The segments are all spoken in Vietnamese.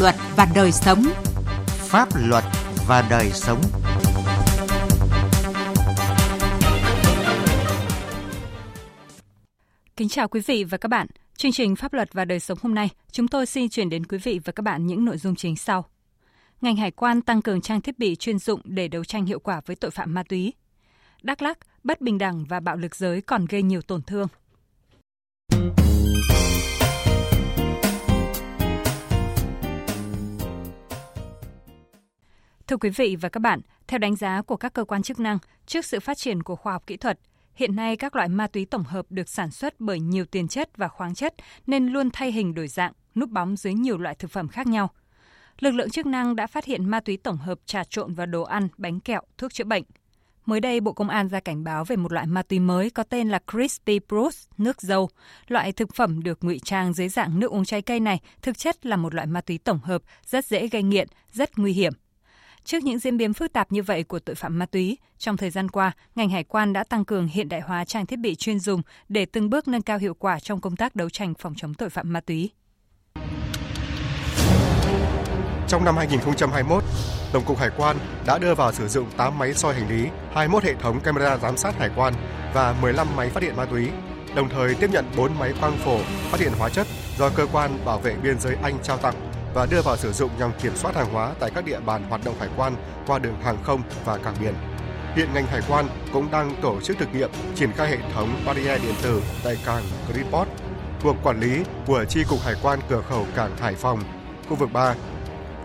luật và đời sống. Pháp luật và đời sống. Kính chào quý vị và các bạn. Chương trình Pháp luật và đời sống hôm nay, chúng tôi xin chuyển đến quý vị và các bạn những nội dung chính sau. Ngành hải quan tăng cường trang thiết bị chuyên dụng để đấu tranh hiệu quả với tội phạm ma túy. Đắk Lắk, bất bình đẳng và bạo lực giới còn gây nhiều tổn thương. Thưa quý vị và các bạn, theo đánh giá của các cơ quan chức năng, trước sự phát triển của khoa học kỹ thuật, hiện nay các loại ma túy tổng hợp được sản xuất bởi nhiều tiền chất và khoáng chất nên luôn thay hình đổi dạng, núp bóng dưới nhiều loại thực phẩm khác nhau. Lực lượng chức năng đã phát hiện ma túy tổng hợp trà trộn vào đồ ăn, bánh kẹo, thuốc chữa bệnh. Mới đây, Bộ Công an ra cảnh báo về một loại ma túy mới có tên là Crispy Bruce, nước dâu. Loại thực phẩm được ngụy trang dưới dạng nước uống trái cây này thực chất là một loại ma túy tổng hợp rất dễ gây nghiện, rất nguy hiểm. Trước những diễn biến phức tạp như vậy của tội phạm ma túy, trong thời gian qua, ngành hải quan đã tăng cường hiện đại hóa trang thiết bị chuyên dùng để từng bước nâng cao hiệu quả trong công tác đấu tranh phòng chống tội phạm ma túy. Trong năm 2021, Tổng cục Hải quan đã đưa vào sử dụng 8 máy soi hành lý, 21 hệ thống camera giám sát hải quan và 15 máy phát hiện ma túy, đồng thời tiếp nhận 4 máy quang phổ phát hiện hóa chất do cơ quan bảo vệ biên giới Anh trao tặng và đưa vào sử dụng nhằm kiểm soát hàng hóa tại các địa bàn hoạt động hải quan qua đường hàng không và cảng biển. Hiện ngành hải quan cũng đang tổ chức thực nghiệm triển khai hệ thống barrier điện tử tại cảng Greenport thuộc quản lý của Chi cục Hải quan cửa khẩu cảng Hải Phòng, khu vực 3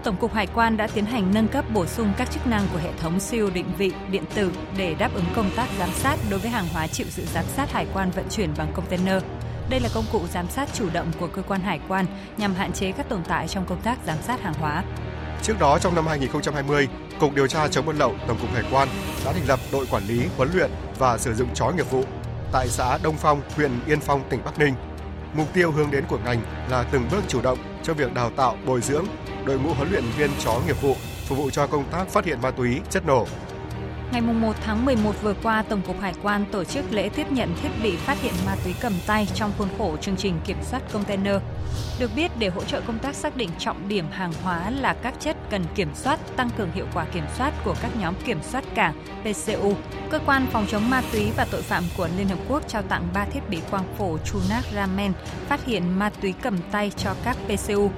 Tổng cục Hải quan đã tiến hành nâng cấp bổ sung các chức năng của hệ thống siêu định vị điện tử để đáp ứng công tác giám sát đối với hàng hóa chịu sự giám sát hải quan vận chuyển bằng container. Đây là công cụ giám sát chủ động của cơ quan hải quan nhằm hạn chế các tồn tại trong công tác giám sát hàng hóa. Trước đó trong năm 2020, Cục điều tra chống buôn lậu Tổng cục Hải quan đã thành lập đội quản lý, huấn luyện và sử dụng chó nghiệp vụ tại xã Đông Phong, huyện Yên Phong, tỉnh Bắc Ninh. Mục tiêu hướng đến của ngành là từng bước chủ động trong việc đào tạo, bồi dưỡng đội ngũ huấn luyện viên chó nghiệp vụ phục vụ cho công tác phát hiện ma túy, chất nổ, Ngày 1 tháng 11 vừa qua, Tổng cục Hải quan tổ chức lễ tiếp nhận thiết bị phát hiện ma túy cầm tay trong khuôn khổ chương trình kiểm soát container. Được biết, để hỗ trợ công tác xác định trọng điểm hàng hóa là các chất cần kiểm soát, tăng cường hiệu quả kiểm soát của các nhóm kiểm soát cảng PCU, Cơ quan phòng chống ma túy và tội phạm của Liên Hợp Quốc trao tặng 3 thiết bị quang phổ Chunak Ramen phát hiện ma túy cầm tay cho các PCU.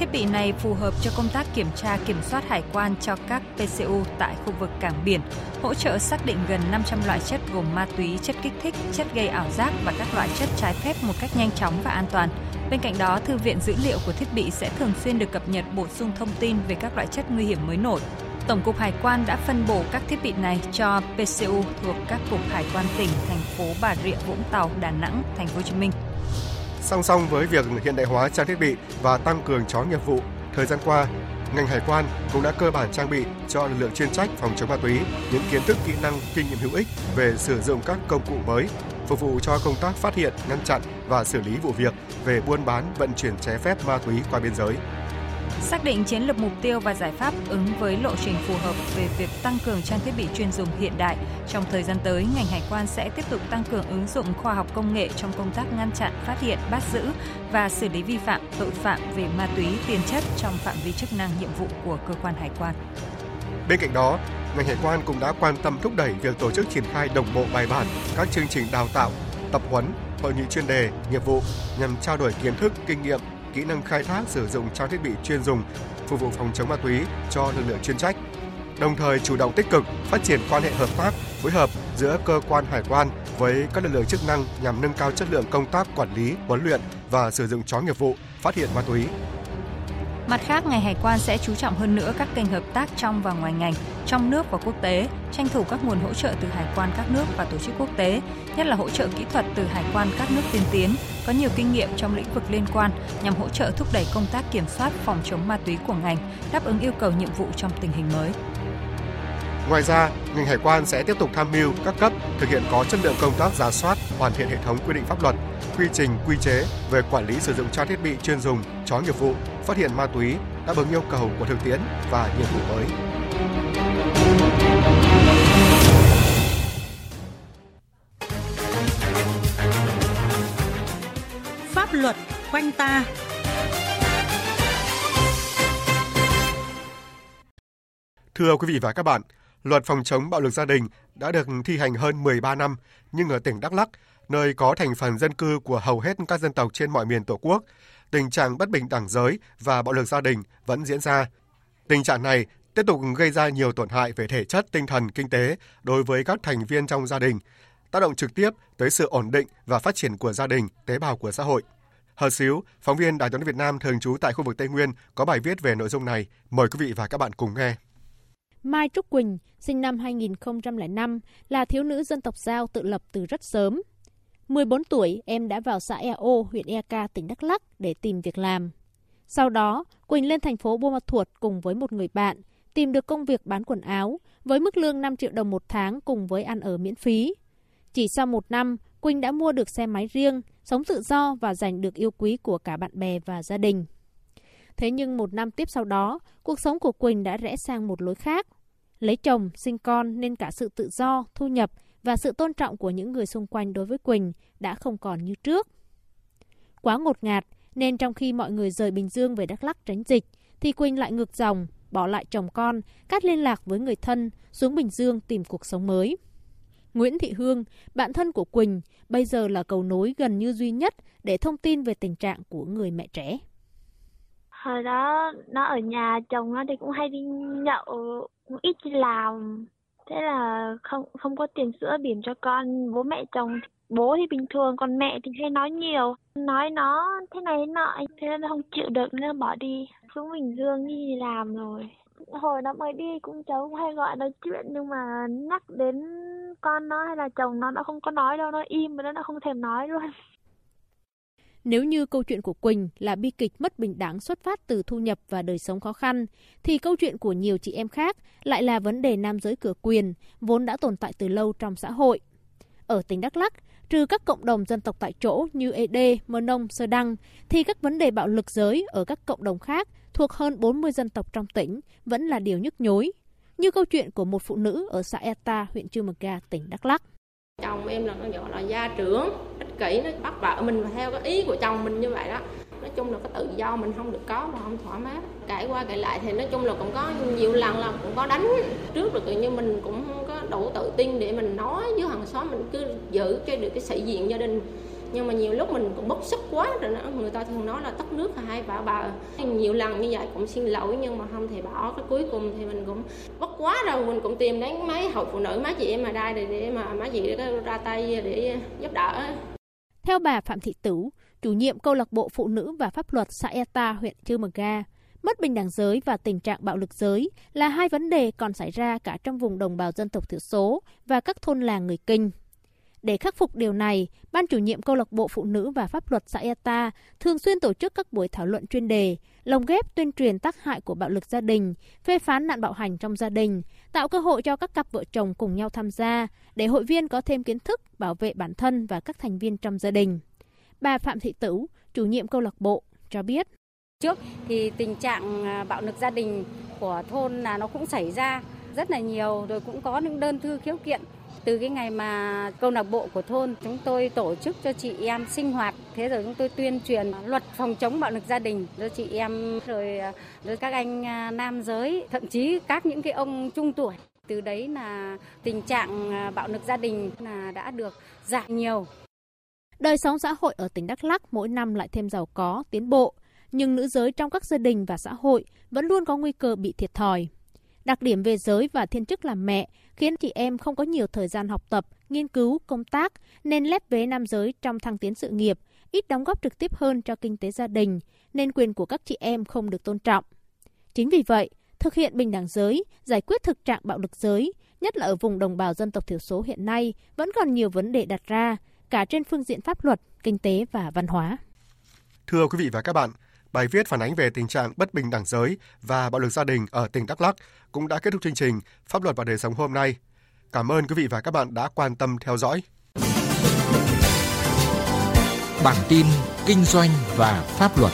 Thiết bị này phù hợp cho công tác kiểm tra kiểm soát hải quan cho các PCU tại khu vực cảng biển, hỗ trợ xác định gần 500 loại chất gồm ma túy, chất kích thích, chất gây ảo giác và các loại chất trái phép một cách nhanh chóng và an toàn. Bên cạnh đó, thư viện dữ liệu của thiết bị sẽ thường xuyên được cập nhật bổ sung thông tin về các loại chất nguy hiểm mới nổi. Tổng cục Hải quan đã phân bổ các thiết bị này cho PCU thuộc các cục hải quan tỉnh, thành phố Bà Rịa, Vũng Tàu, Đà Nẵng, Thành phố Hồ Chí Minh. Song song với việc hiện đại hóa trang thiết bị và tăng cường chó nghiệp vụ, thời gian qua, ngành hải quan cũng đã cơ bản trang bị cho lực lượng chuyên trách phòng chống ma túy những kiến thức, kỹ năng, kinh nghiệm hữu ích về sử dụng các công cụ mới phục vụ cho công tác phát hiện, ngăn chặn và xử lý vụ việc về buôn bán, vận chuyển trái phép ma túy qua biên giới. Xác định chiến lược mục tiêu và giải pháp ứng với lộ trình phù hợp về việc tăng cường trang thiết bị chuyên dùng hiện đại. Trong thời gian tới, ngành hải quan sẽ tiếp tục tăng cường ứng dụng khoa học công nghệ trong công tác ngăn chặn, phát hiện, bắt giữ và xử lý vi phạm, tội phạm về ma túy, tiền chất trong phạm vi chức năng nhiệm vụ của cơ quan hải quan. Bên cạnh đó, ngành hải quan cũng đã quan tâm thúc đẩy việc tổ chức triển khai đồng bộ bài bản các chương trình đào tạo, tập huấn, hội nghị chuyên đề, nghiệp vụ nhằm trao đổi kiến thức, kinh nghiệm kỹ năng khai thác sử dụng trang thiết bị chuyên dùng phục vụ phòng chống ma túy cho lực lượng chuyên trách. Đồng thời chủ động tích cực phát triển quan hệ hợp tác, phối hợp giữa cơ quan hải quan với các lực lượng chức năng nhằm nâng cao chất lượng công tác quản lý, huấn luyện và sử dụng chó nghiệp vụ phát hiện ma túy, Mặt khác, ngành hải quan sẽ chú trọng hơn nữa các kênh hợp tác trong và ngoài ngành, trong nước và quốc tế, tranh thủ các nguồn hỗ trợ từ hải quan các nước và tổ chức quốc tế, nhất là hỗ trợ kỹ thuật từ hải quan các nước tiên tiến, có nhiều kinh nghiệm trong lĩnh vực liên quan nhằm hỗ trợ thúc đẩy công tác kiểm soát phòng chống ma túy của ngành, đáp ứng yêu cầu nhiệm vụ trong tình hình mới. Ngoài ra, ngành hải quan sẽ tiếp tục tham mưu các cấp thực hiện có chất lượng công tác giả soát, hoàn thiện hệ thống quy định pháp luật, quy trình, quy chế về quản lý sử dụng trang thiết bị chuyên dùng, chó nghiệp vụ, phát hiện ma túy, đáp ứng yêu cầu của thực tiễn và nhiệm vụ mới. Pháp luật quanh ta Thưa quý vị và các bạn, luật phòng chống bạo lực gia đình đã được thi hành hơn 13 năm, nhưng ở tỉnh Đắk Lắk, nơi có thành phần dân cư của hầu hết các dân tộc trên mọi miền Tổ quốc, tình trạng bất bình đẳng giới và bạo lực gia đình vẫn diễn ra. Tình trạng này tiếp tục gây ra nhiều tổn hại về thể chất, tinh thần, kinh tế đối với các thành viên trong gia đình, tác động trực tiếp tới sự ổn định và phát triển của gia đình, tế bào của xã hội. Hờ Xíu, phóng viên Đài tiếng Việt Nam thường trú tại khu vực Tây Nguyên có bài viết về nội dung này. Mời quý vị và các bạn cùng nghe. Mai Trúc Quỳnh, sinh năm 2005, là thiếu nữ dân tộc Giao tự lập từ rất sớm. 14 tuổi, em đã vào xã Eo, huyện Eka, tỉnh Đắk Lắk để tìm việc làm. Sau đó, Quỳnh lên thành phố Buôn Ma Thuột cùng với một người bạn, tìm được công việc bán quần áo với mức lương 5 triệu đồng một tháng cùng với ăn ở miễn phí. Chỉ sau một năm, Quỳnh đã mua được xe máy riêng, sống tự do và giành được yêu quý của cả bạn bè và gia đình. Thế nhưng một năm tiếp sau đó, cuộc sống của Quỳnh đã rẽ sang một lối khác. Lấy chồng, sinh con nên cả sự tự do, thu nhập và sự tôn trọng của những người xung quanh đối với Quỳnh đã không còn như trước. Quá ngột ngạt, nên trong khi mọi người rời Bình Dương về Đắk Lắk tránh dịch, thì Quỳnh lại ngược dòng, bỏ lại chồng con, cắt liên lạc với người thân, xuống Bình Dương tìm cuộc sống mới. Nguyễn Thị Hương, bạn thân của Quỳnh, bây giờ là cầu nối gần như duy nhất để thông tin về tình trạng của người mẹ trẻ. Hồi đó nó ở nhà chồng nó thì cũng hay đi nhậu, cũng ít đi làm. Thế là không không có tiền sữa bỉm cho con, bố mẹ chồng bố thì bình thường còn mẹ thì hay nói nhiều. Nói nó thế này thế nọ. Thế nên nó không chịu được nên bỏ đi. Xuống bình dương đi làm rồi. Hồi nó mới đi cũng cháu cũng hay gọi nói chuyện nhưng mà nhắc đến con nó hay là chồng nó nó không có nói đâu. Nó im và nó không thèm nói luôn nếu như câu chuyện của Quỳnh là bi kịch mất bình đẳng xuất phát từ thu nhập và đời sống khó khăn, thì câu chuyện của nhiều chị em khác lại là vấn đề nam giới cửa quyền, vốn đã tồn tại từ lâu trong xã hội. Ở tỉnh Đắk Lắk, trừ các cộng đồng dân tộc tại chỗ như ED, Mơ Nông, Sơ Đăng, thì các vấn đề bạo lực giới ở các cộng đồng khác thuộc hơn 40 dân tộc trong tỉnh vẫn là điều nhức nhối, như câu chuyện của một phụ nữ ở xã Eta, huyện Chư Mờ Ga, tỉnh Đắk Lắk. Chồng em là con nhỏ là gia trưởng, kỹ nó bắt vợ mình theo cái ý của chồng mình như vậy đó. Nói chung là cái tự do mình không được có và không thoải mái. Cãi qua cãi lại thì nói chung là cũng có nhiều lần là cũng có đánh trước được như mình cũng có đủ tự tin để mình nói với hàng xóm mình cứ giữ cho được cái sĩ diện gia đình nhưng mà nhiều lúc mình cũng bức xúc quá rồi nữa người ta thường nói là tắt nước là hai vợ bà nhiều lần như vậy cũng xin lỗi nhưng mà không thể bỏ cái cuối cùng thì mình cũng bất quá rồi mình cũng tìm đến mấy hậu phụ nữ mấy chị em mà đây để, để mà mấy chị để ra tay để giúp đỡ theo bà Phạm Thị Tửu, chủ nhiệm câu lạc bộ phụ nữ và pháp luật xã Eta, huyện Chư Mờ Ga, mất bình đẳng giới và tình trạng bạo lực giới là hai vấn đề còn xảy ra cả trong vùng đồng bào dân tộc thiểu số và các thôn làng người Kinh. Để khắc phục điều này, Ban chủ nhiệm câu lạc bộ phụ nữ và pháp luật xã Eta thường xuyên tổ chức các buổi thảo luận chuyên đề, lồng ghép tuyên truyền tác hại của bạo lực gia đình, phê phán nạn bạo hành trong gia đình, tạo cơ hội cho các cặp vợ chồng cùng nhau tham gia để hội viên có thêm kiến thức bảo vệ bản thân và các thành viên trong gia đình. Bà Phạm Thị Tửu, chủ nhiệm câu lạc bộ, cho biết. Trước thì tình trạng à, bạo lực gia đình của thôn là nó cũng xảy ra rất là nhiều, rồi cũng có những đơn thư khiếu kiện từ cái ngày mà câu lạc bộ của thôn chúng tôi tổ chức cho chị em sinh hoạt. Thế rồi chúng tôi tuyên truyền luật phòng chống bạo lực gia đình cho chị em rồi, à, rồi các anh à, nam giới thậm chí các những cái ông trung tuổi. Từ đấy là tình trạng à, bạo lực gia đình là đã được giảm nhiều. Đời sống xã hội ở tỉnh Đắk Lắk mỗi năm lại thêm giàu có, tiến bộ, nhưng nữ giới trong các gia đình và xã hội vẫn luôn có nguy cơ bị thiệt thòi. Đặc điểm về giới và thiên chức làm mẹ khiến chị em không có nhiều thời gian học tập, nghiên cứu, công tác nên lép vế nam giới trong thăng tiến sự nghiệp, ít đóng góp trực tiếp hơn cho kinh tế gia đình, nên quyền của các chị em không được tôn trọng. Chính vì vậy, thực hiện bình đẳng giới, giải quyết thực trạng bạo lực giới, nhất là ở vùng đồng bào dân tộc thiểu số hiện nay, vẫn còn nhiều vấn đề đặt ra, cả trên phương diện pháp luật, kinh tế và văn hóa. Thưa quý vị và các bạn, bài viết phản ánh về tình trạng bất bình đẳng giới và bạo lực gia đình ở tỉnh Đắk Lắk cũng đã kết thúc chương trình Pháp luật và đời sống hôm nay. Cảm ơn quý vị và các bạn đã quan tâm theo dõi. Bản tin kinh doanh và pháp luật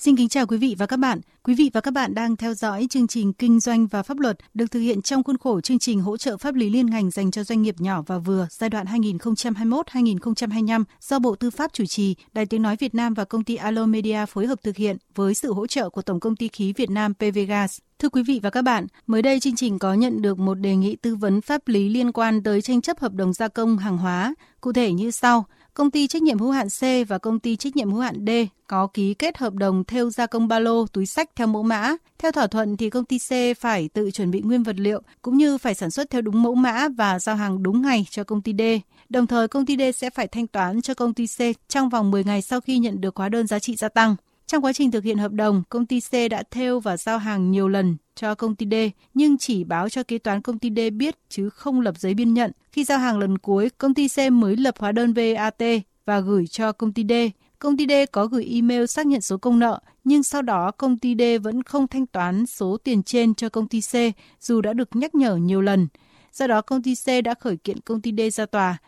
Xin kính chào quý vị và các bạn. Quý vị và các bạn đang theo dõi chương trình Kinh doanh và Pháp luật được thực hiện trong khuôn khổ chương trình hỗ trợ pháp lý liên ngành dành cho doanh nghiệp nhỏ và vừa giai đoạn 2021-2025 do Bộ Tư pháp chủ trì, Đài Tiếng Nói Việt Nam và công ty Alo Media phối hợp thực hiện với sự hỗ trợ của Tổng công ty khí Việt Nam PVGas. Thưa quý vị và các bạn, mới đây chương trình có nhận được một đề nghị tư vấn pháp lý liên quan tới tranh chấp hợp đồng gia công hàng hóa, cụ thể như sau – công ty trách nhiệm hữu hạn C và công ty trách nhiệm hữu hạn D có ký kết hợp đồng theo gia công ba lô, túi sách theo mẫu mã. Theo thỏa thuận thì công ty C phải tự chuẩn bị nguyên vật liệu cũng như phải sản xuất theo đúng mẫu mã và giao hàng đúng ngày cho công ty D. Đồng thời công ty D sẽ phải thanh toán cho công ty C trong vòng 10 ngày sau khi nhận được hóa đơn giá trị gia tăng. Trong quá trình thực hiện hợp đồng, công ty C đã theo và giao hàng nhiều lần cho công ty D, nhưng chỉ báo cho kế toán công ty D biết chứ không lập giấy biên nhận. Khi giao hàng lần cuối, công ty C mới lập hóa đơn VAT và gửi cho công ty D. Công ty D có gửi email xác nhận số công nợ, nhưng sau đó công ty D vẫn không thanh toán số tiền trên cho công ty C dù đã được nhắc nhở nhiều lần. Do đó công ty C đã khởi kiện công ty D ra tòa.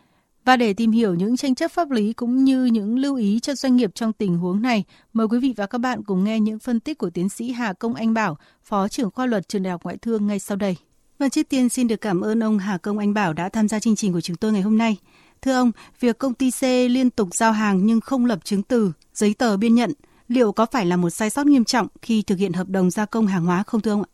Và để tìm hiểu những tranh chấp pháp lý cũng như những lưu ý cho doanh nghiệp trong tình huống này, mời quý vị và các bạn cùng nghe những phân tích của tiến sĩ Hà Công Anh Bảo, Phó trưởng khoa luật Trường Đại học Ngoại thương ngay sau đây. Và trước tiên xin được cảm ơn ông Hà Công Anh Bảo đã tham gia chương trình của chúng tôi ngày hôm nay. Thưa ông, việc công ty C liên tục giao hàng nhưng không lập chứng từ, giấy tờ biên nhận, liệu có phải là một sai sót nghiêm trọng khi thực hiện hợp đồng gia công hàng hóa không thưa ông ạ?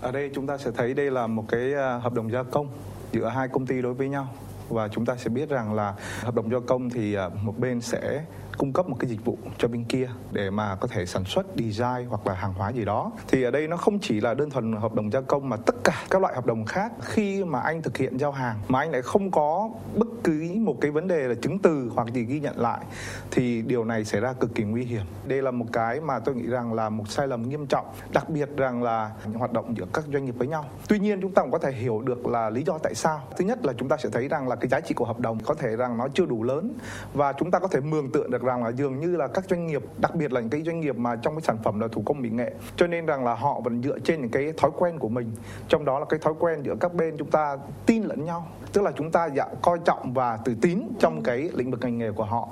Ở đây chúng ta sẽ thấy đây là một cái à, hợp đồng gia công giữa hai công ty đối với nhau và chúng ta sẽ biết rằng là hợp đồng do công thì à, một bên sẽ cung cấp một cái dịch vụ cho bên kia để mà có thể sản xuất design hoặc là hàng hóa gì đó. Thì ở đây nó không chỉ là đơn thuần hợp đồng gia công mà tất cả các loại hợp đồng khác khi mà anh thực hiện giao hàng mà anh lại không có bất cứ một cái vấn đề là chứng từ hoặc gì ghi nhận lại thì điều này xảy ra cực kỳ nguy hiểm. Đây là một cái mà tôi nghĩ rằng là một sai lầm nghiêm trọng, đặc biệt rằng là hoạt động giữa các doanh nghiệp với nhau. Tuy nhiên chúng ta cũng có thể hiểu được là lý do tại sao. Thứ nhất là chúng ta sẽ thấy rằng là cái giá trị của hợp đồng có thể rằng nó chưa đủ lớn và chúng ta có thể mường tượng được rằng là dường như là các doanh nghiệp đặc biệt là những cái doanh nghiệp mà trong cái sản phẩm là thủ công mỹ nghệ. Cho nên rằng là họ vẫn dựa trên những cái thói quen của mình. Trong đó là cái thói quen giữa các bên chúng ta tin lẫn nhau. Tức là chúng ta dạ, coi trọng và tự tín trong cái lĩnh vực ngành nghề của họ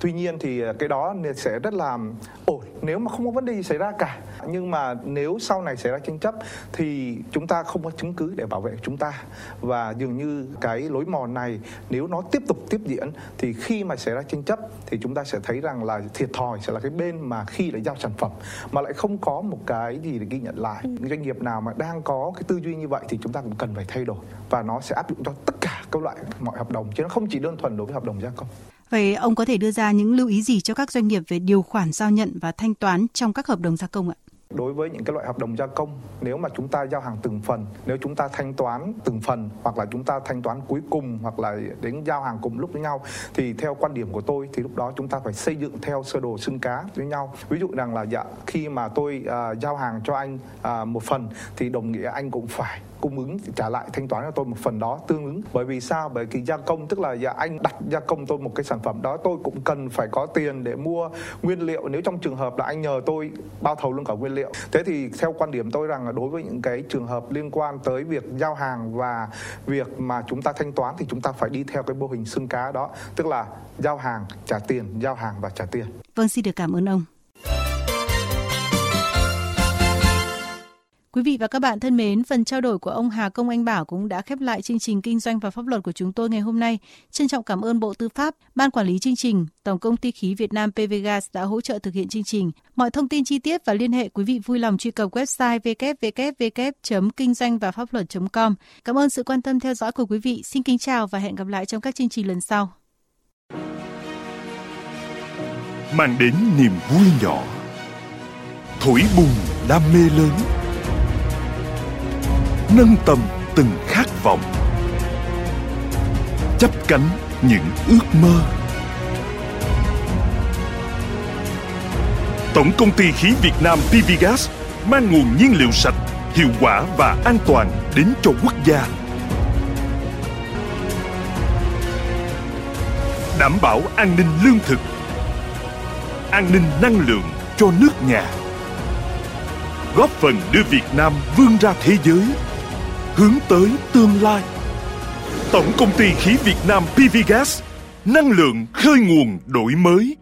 tuy nhiên thì cái đó sẽ rất là ổn. Nếu mà không có vấn đề gì xảy ra cả. Nhưng mà nếu sau này xảy ra tranh chấp thì chúng ta không có chứng cứ để bảo vệ chúng ta. Và dường như cái lối mòn này nếu nó tiếp tục tiếp diễn thì khi mà xảy ra tranh chấp thì chúng ta sẽ thấy rằng là thiệt thòi sẽ là cái bên mà khi đã giao sản phẩm. Mà lại không có một cái gì để ghi nhận lại. Ừ. doanh nghiệp nào mà đang có cái tư duy như vậy thì chúng ta cũng cần phải thay đổi. Và nó sẽ áp dụng cho tất cả các loại mọi hợp đồng. Chứ nó không chỉ đơn thuần đối với hợp đồng gia công Vậy ông có thể đưa ra những lưu ý gì cho các doanh nghiệp về điều khoản giao nhận và thanh toán trong các hợp đồng gia công ạ? Đối với những cái loại hợp đồng gia công, nếu mà chúng ta giao hàng từng phần, nếu chúng ta thanh toán từng phần hoặc là chúng ta thanh toán cuối cùng hoặc là đến giao hàng cùng lúc với nhau thì theo quan điểm của tôi thì lúc đó chúng ta phải xây dựng theo sơ đồ xương cá với nhau. Ví dụ rằng là dạ khi mà tôi uh, giao hàng cho anh uh, một phần thì đồng nghĩa anh cũng phải cung ứng trả lại, thanh toán cho tôi một phần đó tương ứng. Bởi vì sao? Bởi vì gia công, tức là dạ anh đặt gia công tôi một cái sản phẩm đó, tôi cũng cần phải có tiền để mua nguyên liệu. Nếu trong trường hợp là anh nhờ tôi bao thầu luôn cả nguyên liệu. Thế thì theo quan điểm tôi rằng là đối với những cái trường hợp liên quan tới việc giao hàng và việc mà chúng ta thanh toán thì chúng ta phải đi theo cái mô hình xương cá đó. Tức là giao hàng, trả tiền, giao hàng và trả tiền. Vâng xin được cảm ơn ông. Quý vị và các bạn thân mến, phần trao đổi của ông Hà Công Anh Bảo cũng đã khép lại chương trình Kinh doanh và Pháp luật của chúng tôi ngày hôm nay. Trân trọng cảm ơn Bộ Tư pháp, Ban Quản lý chương trình, Tổng công ty khí Việt Nam PVGas đã hỗ trợ thực hiện chương trình. Mọi thông tin chi tiết và liên hệ quý vị vui lòng truy cập website www.kinh doanh và pháp luật.com. Cảm ơn sự quan tâm theo dõi của quý vị. Xin kính chào và hẹn gặp lại trong các chương trình lần sau. Mang đến niềm vui nhỏ, thổi bùng đam mê lớn nâng tầm từng khát vọng chấp cánh những ước mơ Tổng công ty khí Việt Nam PVGas mang nguồn nhiên liệu sạch, hiệu quả và an toàn đến cho quốc gia. Đảm bảo an ninh lương thực, an ninh năng lượng cho nước nhà. Góp phần đưa Việt Nam vươn ra thế giới hướng tới tương lai. Tổng công ty khí Việt Nam PVGas, năng lượng khơi nguồn đổi mới.